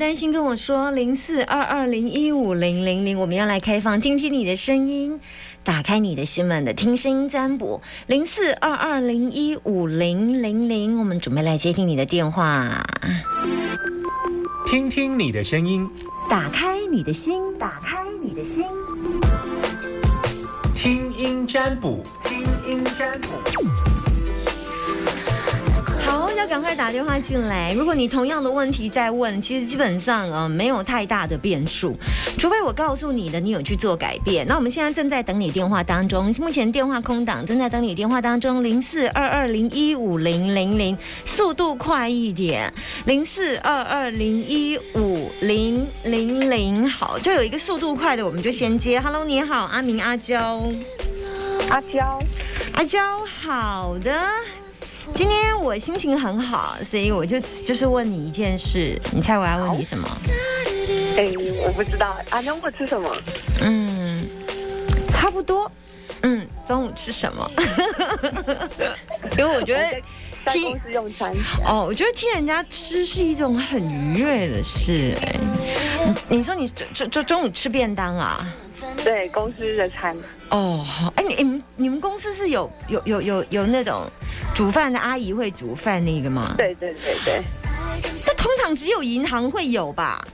担心跟我说零四二二零一五零零零，我们要来开放听听你的声音，打开你的心门的听声音占卜。零四二二零一五零零零，我们准备来接听你的电话，听听你的声音，打开你的心，打开你的心，听音占卜，听音占卜。好，要赶快打电话进来。如果你同样的问题在问，其实基本上呃没有太大的变数，除非我告诉你的你有去做改变。那我们现在正在等你电话当中，目前电话空档，正在等你电话当中，零四二二零一五零零零，速度快一点，零四二二零一五零零零。好，就有一个速度快的，我们就先接。Hello，你好，阿明阿娇，阿娇，阿娇，好的。今天我心情很好，所以我就就是问你一件事，你猜我要问你什么？哎，我不知道啊，中午吃什么？嗯，差不多。嗯，中午吃什么？因为我觉得在公司用餐。哦，我觉得听人家吃是一种很愉悦的事。哎，你说你中中中午吃便当啊？对，公司的餐。哦，哎，你你们你们公司是有有有有有那种？煮饭的阿姨会煮饭那个吗？对对对对。那通常只有银行会有吧？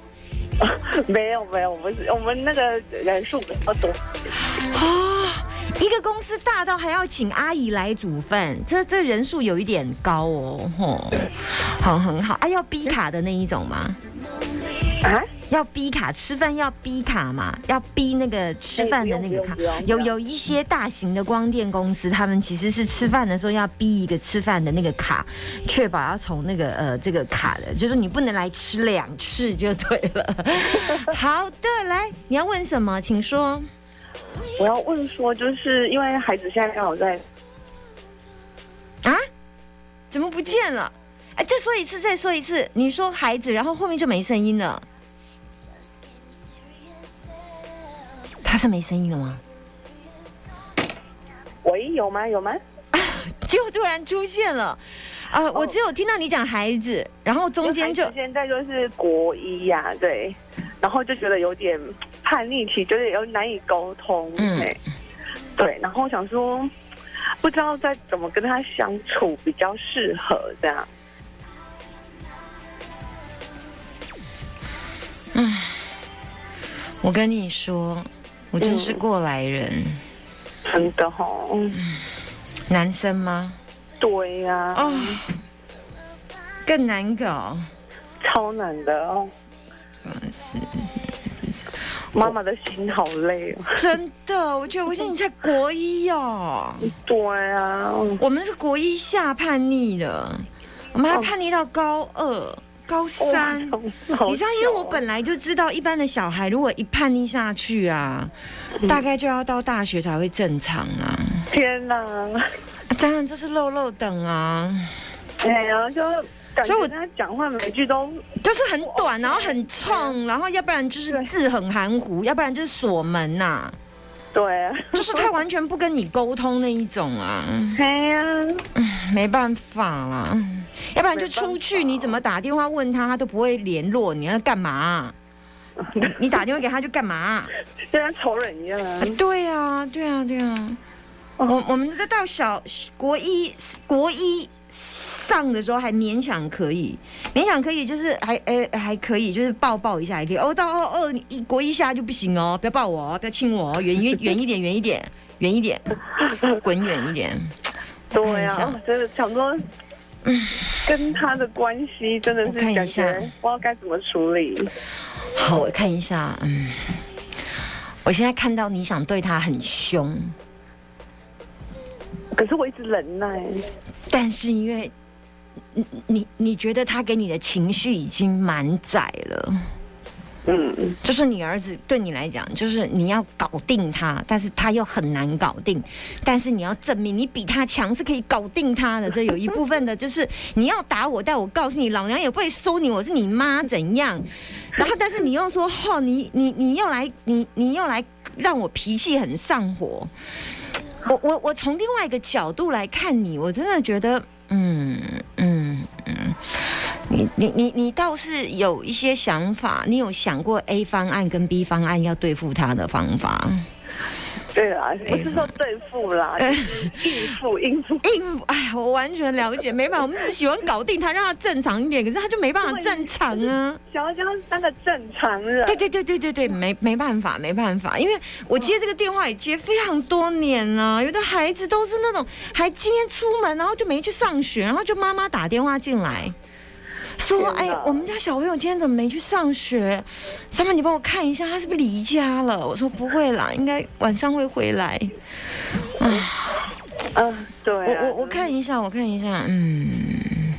没有没有，我们我们那个人数比较多。啊，一个公司大到还要请阿姨来煮饭，这这人数有一点高哦。吼，好很好。啊，要 B 卡的那一种吗？啊？要逼卡吃饭要逼卡嘛？要逼那个吃饭的那个卡。有有一些大型的光电公司，他们其实是吃饭的时候要逼一个吃饭的那个卡，确保要从那个呃这个卡的，就是你不能来吃两次就对了。好的，来，你要问什么，请说。我要问说，就是因为孩子现在刚好在啊，怎么不见了？哎，再说一次，再说一次。你说孩子，然后后面就没声音了。他是没声音了吗？喂，有吗？有吗？就突然出现了，啊！我只有听到你讲孩子，然后中间就现在就是国一呀，对，然后就觉得有点叛逆期，就是有难以沟通，嗯，对，然後想说不知道再怎么跟他相处比较适合这样。嗯，我跟你说。我真是过来人，真的哈。男生吗？对呀。哦，更难搞，超难的哦。妈妈的心好累哦。真的，我觉得我觉得你在国一哦。对啊，我们是国一下叛逆的，我们还叛逆到高二。高三，你知道，因为我本来就知道，一般的小孩如果一叛逆下去啊，大概就要到大学才会正常啊。天哪！当然这是漏漏等啊。哎呀，就所以我跟他讲话每句都就是很短，然后很冲，然后要不然就是字很含糊，要不然就是锁门呐。对，就是他完全不跟你沟通那一种啊。哎呀，没办法啦。要不然就出去，你怎么打电话问他，他都不会联络。你要干嘛？你打电话给他就干嘛？就像仇人一样啊！对啊，对啊，对啊。我我们这到小国一国一上的时候还勉强可以，勉强可以，就是还诶还可以，就是抱抱一下也可以。哦，到二二一国一下就不行哦，不要抱我，不要亲我，远远 远一点，远一点，远一点，滚远一点。对啊，真的想说。跟他的关系真的是感觉不知道该怎么处理。好，我看一下，嗯，我现在看到你想对他很凶，可是我一直忍耐。但是因为你你你觉得他给你的情绪已经满载了。嗯，就是你儿子对你来讲，就是你要搞定他，但是他又很难搞定，但是你要证明你比他强，是可以搞定他的。这有一部分的就是你要打我，但我告诉你，老娘也不会收你，我是你妈怎样？然后，但是你又说，哦，你你你又来，你你又来让我脾气很上火。我我我从另外一个角度来看你，我真的觉得，嗯嗯嗯，你你你你倒是有一些想法，你有想过 A 方案跟 B 方案要对付他的方法？对啦，不是说对付啦，应付应付应付。哎呀，我完全了解，没办法，我们只喜欢搞定他，让他正常一点，可是他就没办法正常啊。想要将他当个正常人。对对对对对对，没没办法，没办法，因为我接这个电话也接非常多年了，有的孩子都是那种还今天出门，然后就没去上学，然后就妈妈打电话进来。说哎，我们家小朋友今天怎么没去上学？三妹，你帮我看一下，他是不是离家了？我说不会啦，应该晚上会回来。啊，嗯，对，我我我看一下，我看一下，嗯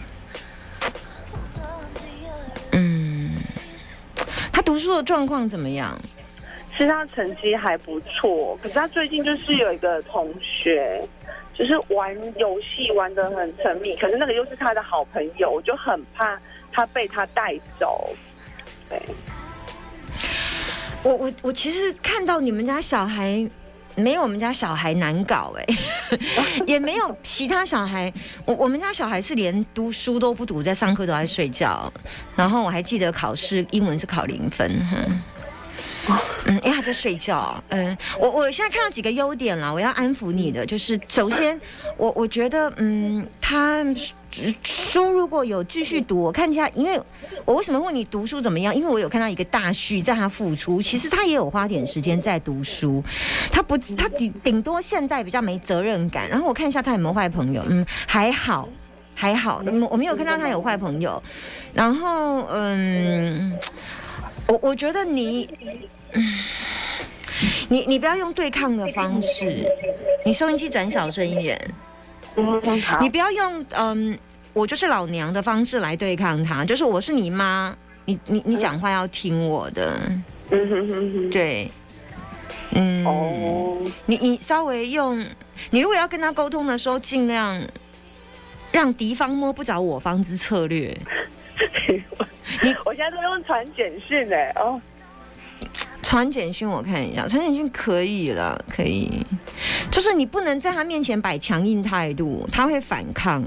嗯，他读书的状况怎么样？其实他成绩还不错，可是他最近就是有一个同学。就是玩游戏玩的很沉迷，可是那个又是他的好朋友，我就很怕他被他带走。对，我我我其实看到你们家小孩没有我们家小孩难搞哎，也没有其他小孩，我我们家小孩是连读书都不读，在上课都在睡觉，然后我还记得考试英文是考零分。嗯，嗯因为他在睡觉。嗯，我我现在看到几个优点了，我要安抚你的，就是首先，我我觉得，嗯，他书如果有继续读，我看一下，因为我为什么问你读书怎么样？因为我有看到一个大序在他付出，其实他也有花点时间在读书，他不，他顶顶多现在比较没责任感。然后我看一下他有没有坏朋友，嗯，还好，还好，我没有看到他有坏朋友。然后，嗯，我我觉得你。你你不要用对抗的方式，你收音机转小声一点。你不要用嗯，我就是老娘的方式来对抗他，就是我是你妈，你你你讲话要听我的。嗯哼哼哼。对。嗯。哦。你你稍微用，你如果要跟他沟通的时候，尽量让敌方摸不着我方之策略。你我现在都用传简讯哎哦。传简讯我看一下，传简讯可以了，可以，就是你不能在他面前摆强硬态度，他会反抗。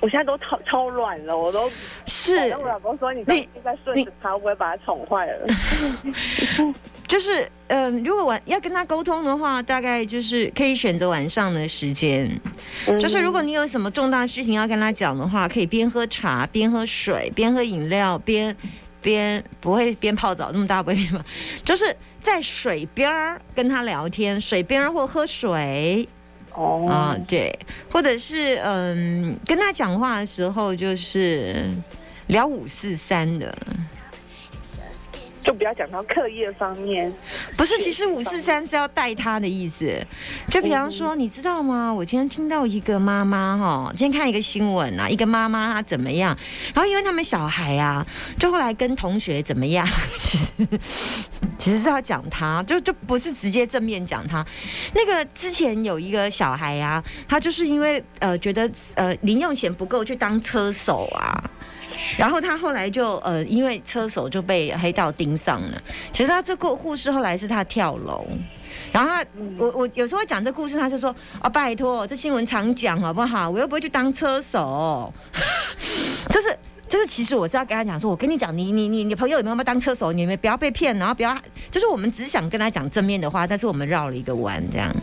我现在都超超软了，我都是。我老公说你你在顺着他，会不会把他宠坏了？就是嗯，如果晚要跟他沟通的话，大概就是可以选择晚上的时间。就是如果你有什么重大事情要跟他讲的话，可以边喝茶边喝水，边喝饮料边。边不会边泡澡那么大不会吗？就是在水边儿跟他聊天，水边儿或喝水，哦，啊对，或者是嗯跟他讲话的时候就是聊五四三的。就不要讲到课业方面，不是，其实五四三是要带他的意思。就比方说，你知道吗？我今天听到一个妈妈哈，今天看一个新闻啊，一个妈妈她怎么样？然后因为他们小孩啊，就后来跟同学怎么样？其实其实是要讲他，就就不是直接正面讲他。那个之前有一个小孩啊，他就是因为呃觉得呃零用钱不够去当车手啊。然后他后来就呃，因为车手就被黑道盯上了。其实他这个护士后来是他跳楼，然后他我我有时候讲这故事，他就说啊，拜托，这新闻常讲好不好？我又不会去当车手，就 是就是，其实我是要跟他讲说，我跟你讲，你你你你朋友有没有当车手？你们不要被骗，然后不要，就是我们只想跟他讲正面的话，但是我们绕了一个弯，这样。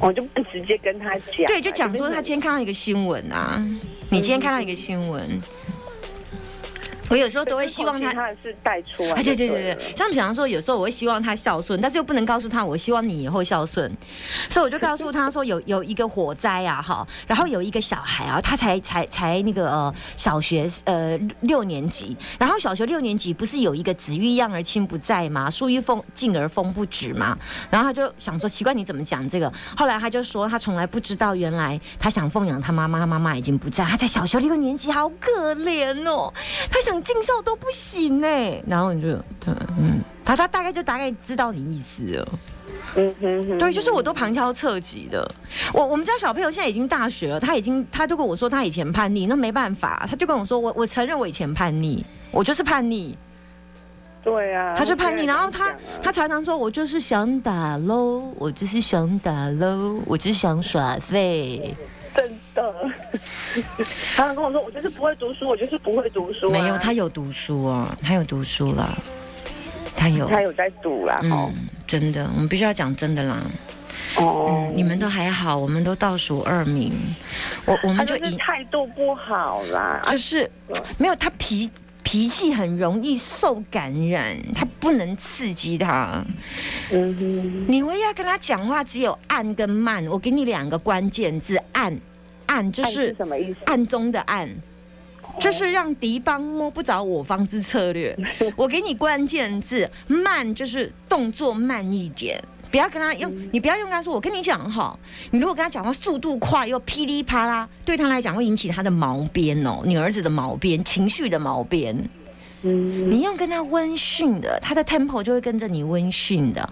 我就不直接跟他讲。对，就讲说他今天看到一个新闻啊，你今天看到一个新闻。我有时候都会希望他，他是带出来。对对对对，像比方说，有时候我会希望他孝顺，但是又不能告诉他我希望你以后孝顺，所以我就告诉他说有 有一个火灾啊，哈，然后有一个小孩啊，他才才才那个呃小学呃六年级，然后小学六年级不是有一个子欲养而亲不在吗？树欲风静而风不止嘛？然后他就想说奇怪你怎么讲这个？后来他就说他从来不知道原来他想奉养他妈妈，妈妈已经不在，他在小学六年级好可怜哦，他想。尽孝都不行哎，然后你就他嗯，他他大概就大概知道你意思了，嗯哼，对，就是我都旁敲侧击的。我我们家小朋友现在已经大学了，他已经他就跟我说他以前叛逆，那没办法，他就跟我说我我承认我以前叛逆，我就是叛逆，对啊，他就叛逆，然后他他常常说我就是想打喽，我就是想打喽，我就是想耍废。真的。他常跟我说，我就是不会读书，我就是不会读书、啊。没有，他有读书哦，他有读书了，他有，他有在读啦。哦嗯，真的，我们必须要讲真的啦。哦嗯，，你们都还好，我们都倒数二名，我我们就以态度不好啦。啊就是没有他脾脾气很容易受感染，他不能刺激他。嗯哼，你要跟他讲话只有暗跟慢，我给你两个关键字，暗暗就是什么意思？暗中的暗。就是让敌方摸不着我方之策略。我给你关键字，慢就是动作慢一点，不要跟他用，你不要用跟他说。我跟你讲哈，你如果跟他讲话速度快又噼里啪啦，对他来讲会引起他的毛边哦，你儿子的毛边，情绪的毛边。嗯，你用跟他温驯的，他的 tempo 就会跟着你温驯的。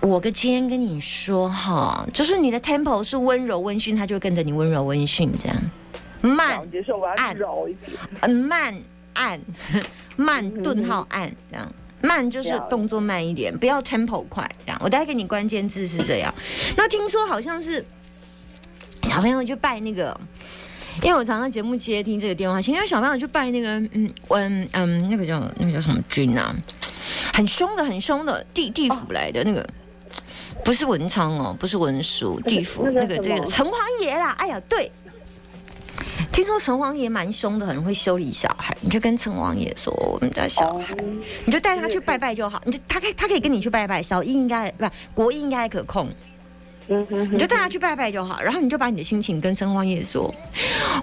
我跟今天跟你说哈，就是你的 tempo 是温柔温驯，他就会跟着你温柔温驯这样。慢了解说我要暗柔一点。嗯，慢按，慢顿号按这样。慢就是动作慢一点，不要 tempo 快，这样。我待会给你关键字是这样。那听说好像是小朋友去拜那个，因为我常常节目接听这个电话，因为小朋友去拜那个，嗯嗯嗯，那个叫那个叫什么君啊，很凶的，很凶的地地府来的那个。不是文昌哦，不是文书，地府那个这个城隍爷啦。哎呀，对，听说城隍爷蛮凶的，很会修理小孩。你就跟城隍爷说，我们家小孩，你就带他去拜拜就好。你就他可以他可以跟你去拜拜，小一应该不国一应该可控，你就带他去拜拜就好。然后你就把你的心情跟城隍爷说，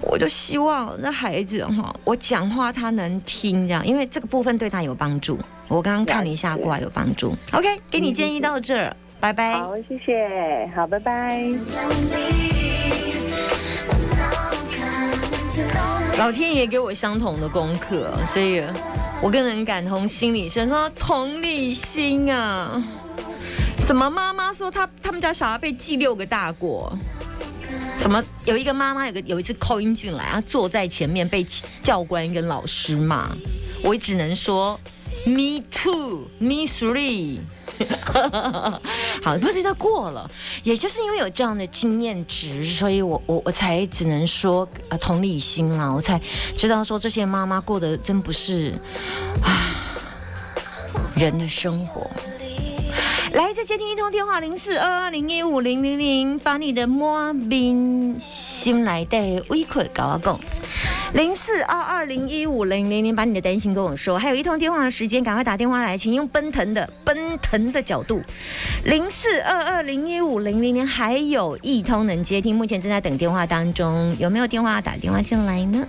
我就希望那孩子哈，我讲话他能听，这样，因为这个部分对他有帮助。我刚刚看了一下过来有帮助。OK，给你建议到这儿，拜拜。好，谢谢，好，拜拜。老天爷给我相同的功课，所以我更能感同心理生说同理心啊。什么妈妈说她他们家小孩被记六个大过？什么有一个妈妈有个有一次扣音进来，她坐在前面被教官跟老师骂，我只能说 me two me three。好，不知道过了，也就是因为有这样的经验值，所以我我我才只能说呃同理心啦，我才知道说这些妈妈过得真不是啊人的生活。来，再接听一通电话，零四二二零一五零零零，把你的莫冰心来的委屈搞我讲。零四二二零一五零零零，把你的担心跟我说。还有一通电话的时间，赶快打电话来，请用奔腾的奔腾的角度。零四二二零一五零零零，还有一通能接听，目前正在等电话当中，有没有电话打电话进来呢？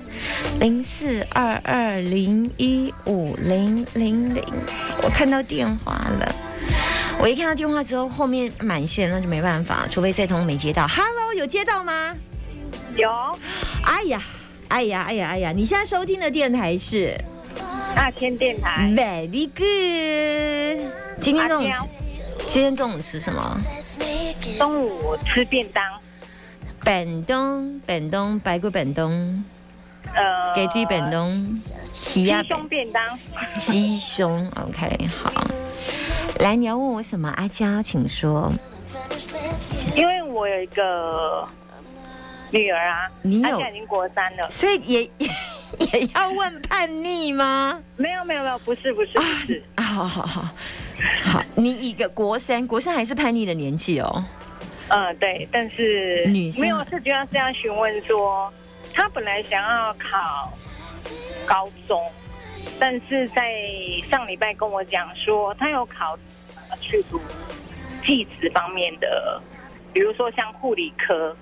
零四二二零一五零零零，我看到电话了。我一看到电话之后，后面满线，那就没办法，除非这通没接到。Hello，有接到吗？有哎呀，哎呀，哎呀，哎呀！你现在收听的电台是大千电台，Very Good。今天中午吃，今天中午吃什么？中午吃便当，本东，本东，白骨本东，呃，给鸡本东，鸡鸡胸便当，鸡胸。OK，好。来，你要问我什么？阿娇，请说。因为我有一个女儿啊，你有已经国三了，所以也也 也要问叛逆吗？没有没有没有，不是不是不是，啊，好好好，好，你一个国三，国三还是叛逆的年纪哦。嗯对，但是女生没有是主要是要询问说，她本来想要考高中，但是在上礼拜跟我讲说，他有考呃去读技职方面的，比如说像护理科。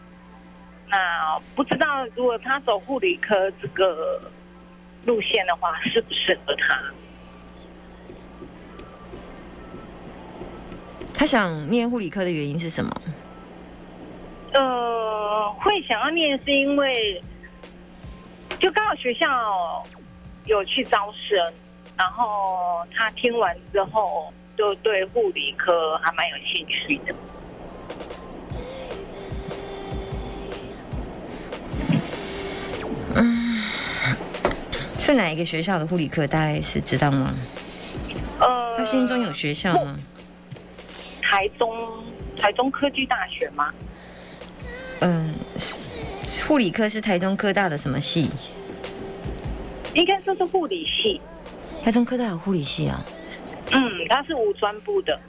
那不知道如果他走护理科这个路线的话，适不适合他？他想念护理科的原因是什么？呃，会想要念是因为，就刚好学校有去招生，然后他听完之后就对护理科还蛮有兴趣的。嗯是哪一个学校的护理科？大概是知道吗？呃，他心中有学校吗？台中台中科技大学吗？嗯，护理科是台中科大的什么系？应该说是护理系。台中科大有护理系啊？嗯，他是五专部的。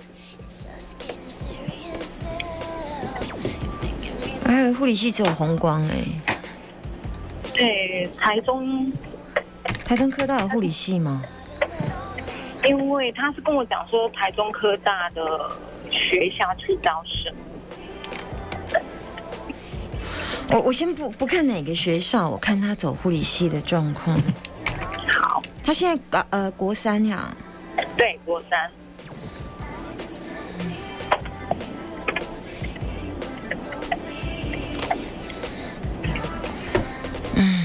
还有护理系只有红光哎。对，台中。台中科大有护理系吗？因为他是跟我讲说，台中科大的学校去招生。我我先不不看哪个学校，我看他走护理系的状况。好，他现在呃国三呀。对，国三。嗯，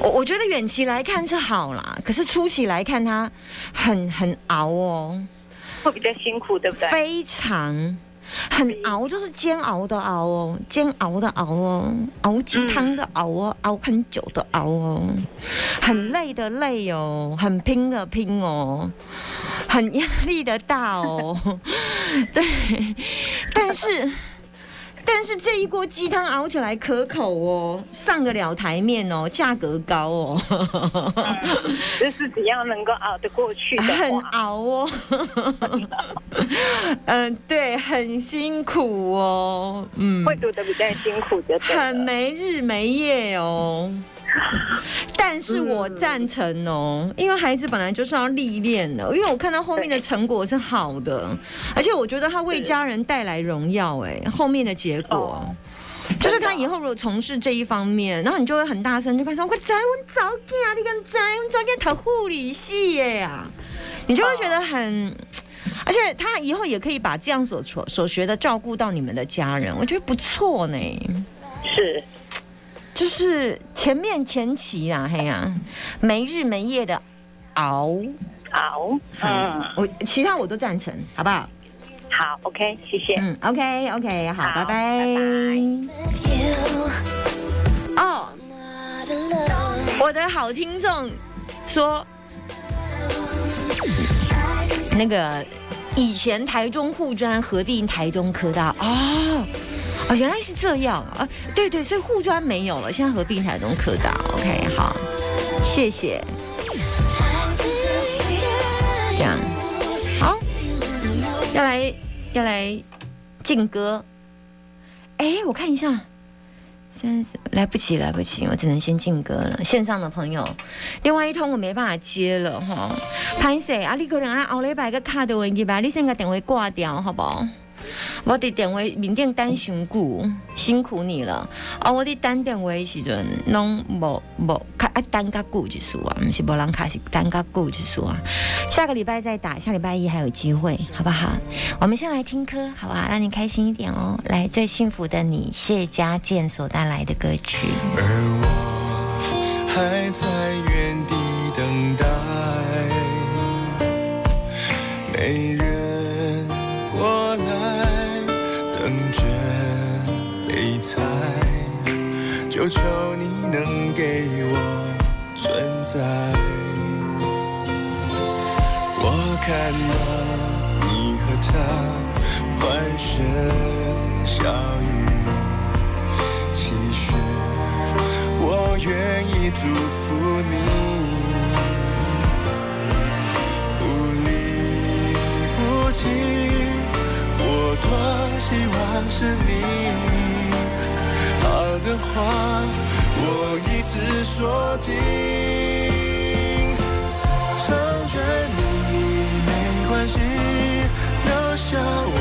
我我觉得远期来看是好啦，可是初期来看他很很熬哦，会比较辛苦，对不对？非常。很熬，就是煎熬的熬哦，煎熬的熬哦，熬鸡汤的熬哦，熬很久的熬哦，很累的累哦，很拼的拼哦，很压力的大哦，对，但是。但是这一锅鸡汤熬起来可口哦，上得了台面哦，价格高哦，就是只要能够熬得过去的很熬哦，嗯，对，很辛苦哦，嗯，会读的比较辛苦的，很没日没夜哦。但是我赞成哦，因为孩子本来就是要历练的，因为我看到后面的成果是好的，而且我觉得他为家人带来荣耀，哎，后面的结果就是他以后如果从事这一方面，然后你就会很大声就开始说：“我在我早见啊，你敢在我早见读护理系耶呀？”你就会觉得很，而且他以后也可以把这样所所所学的照顾到你们的家人，我觉得不错呢。是。就是前面前期啊，嘿呀，没日没夜的熬熬，嗯，我其他我都赞成，好不好？好，OK，谢谢。嗯，OK OK，好，拜拜。哦，我的好听众说，那个以前台中护专合并台中科大啊。哦，原来是这样啊！对对，所以护专没有了，现在合并台中科大。OK，好，谢谢。这样，好，要来要来进歌。哎，我看一下，三十来不及，来不及，我只能先进歌了。线上的朋友，另外一通我没办法接了哈。潘 Sir，啊，你可能啊后礼拜个卡的问题吧，你先把电话挂掉，好不好？我的电话面顶等上久，辛苦你了。哦，我的等电话时阵，拢无无卡啊等较久就是啊，不是无人卡是等较久就是啊。下个礼拜再打，下礼拜一还有机会，好不好？我们先来听歌，好吧？让你开心一点哦。来，最幸福的你，谢家健所带来的歌曲。而我还在原地等待，没人。求求你能给我存在，我看到你和他欢声笑语，其实我愿意祝福你，不离不弃，我多希望是你。的话，我一直说尽。成全你没关系，留下我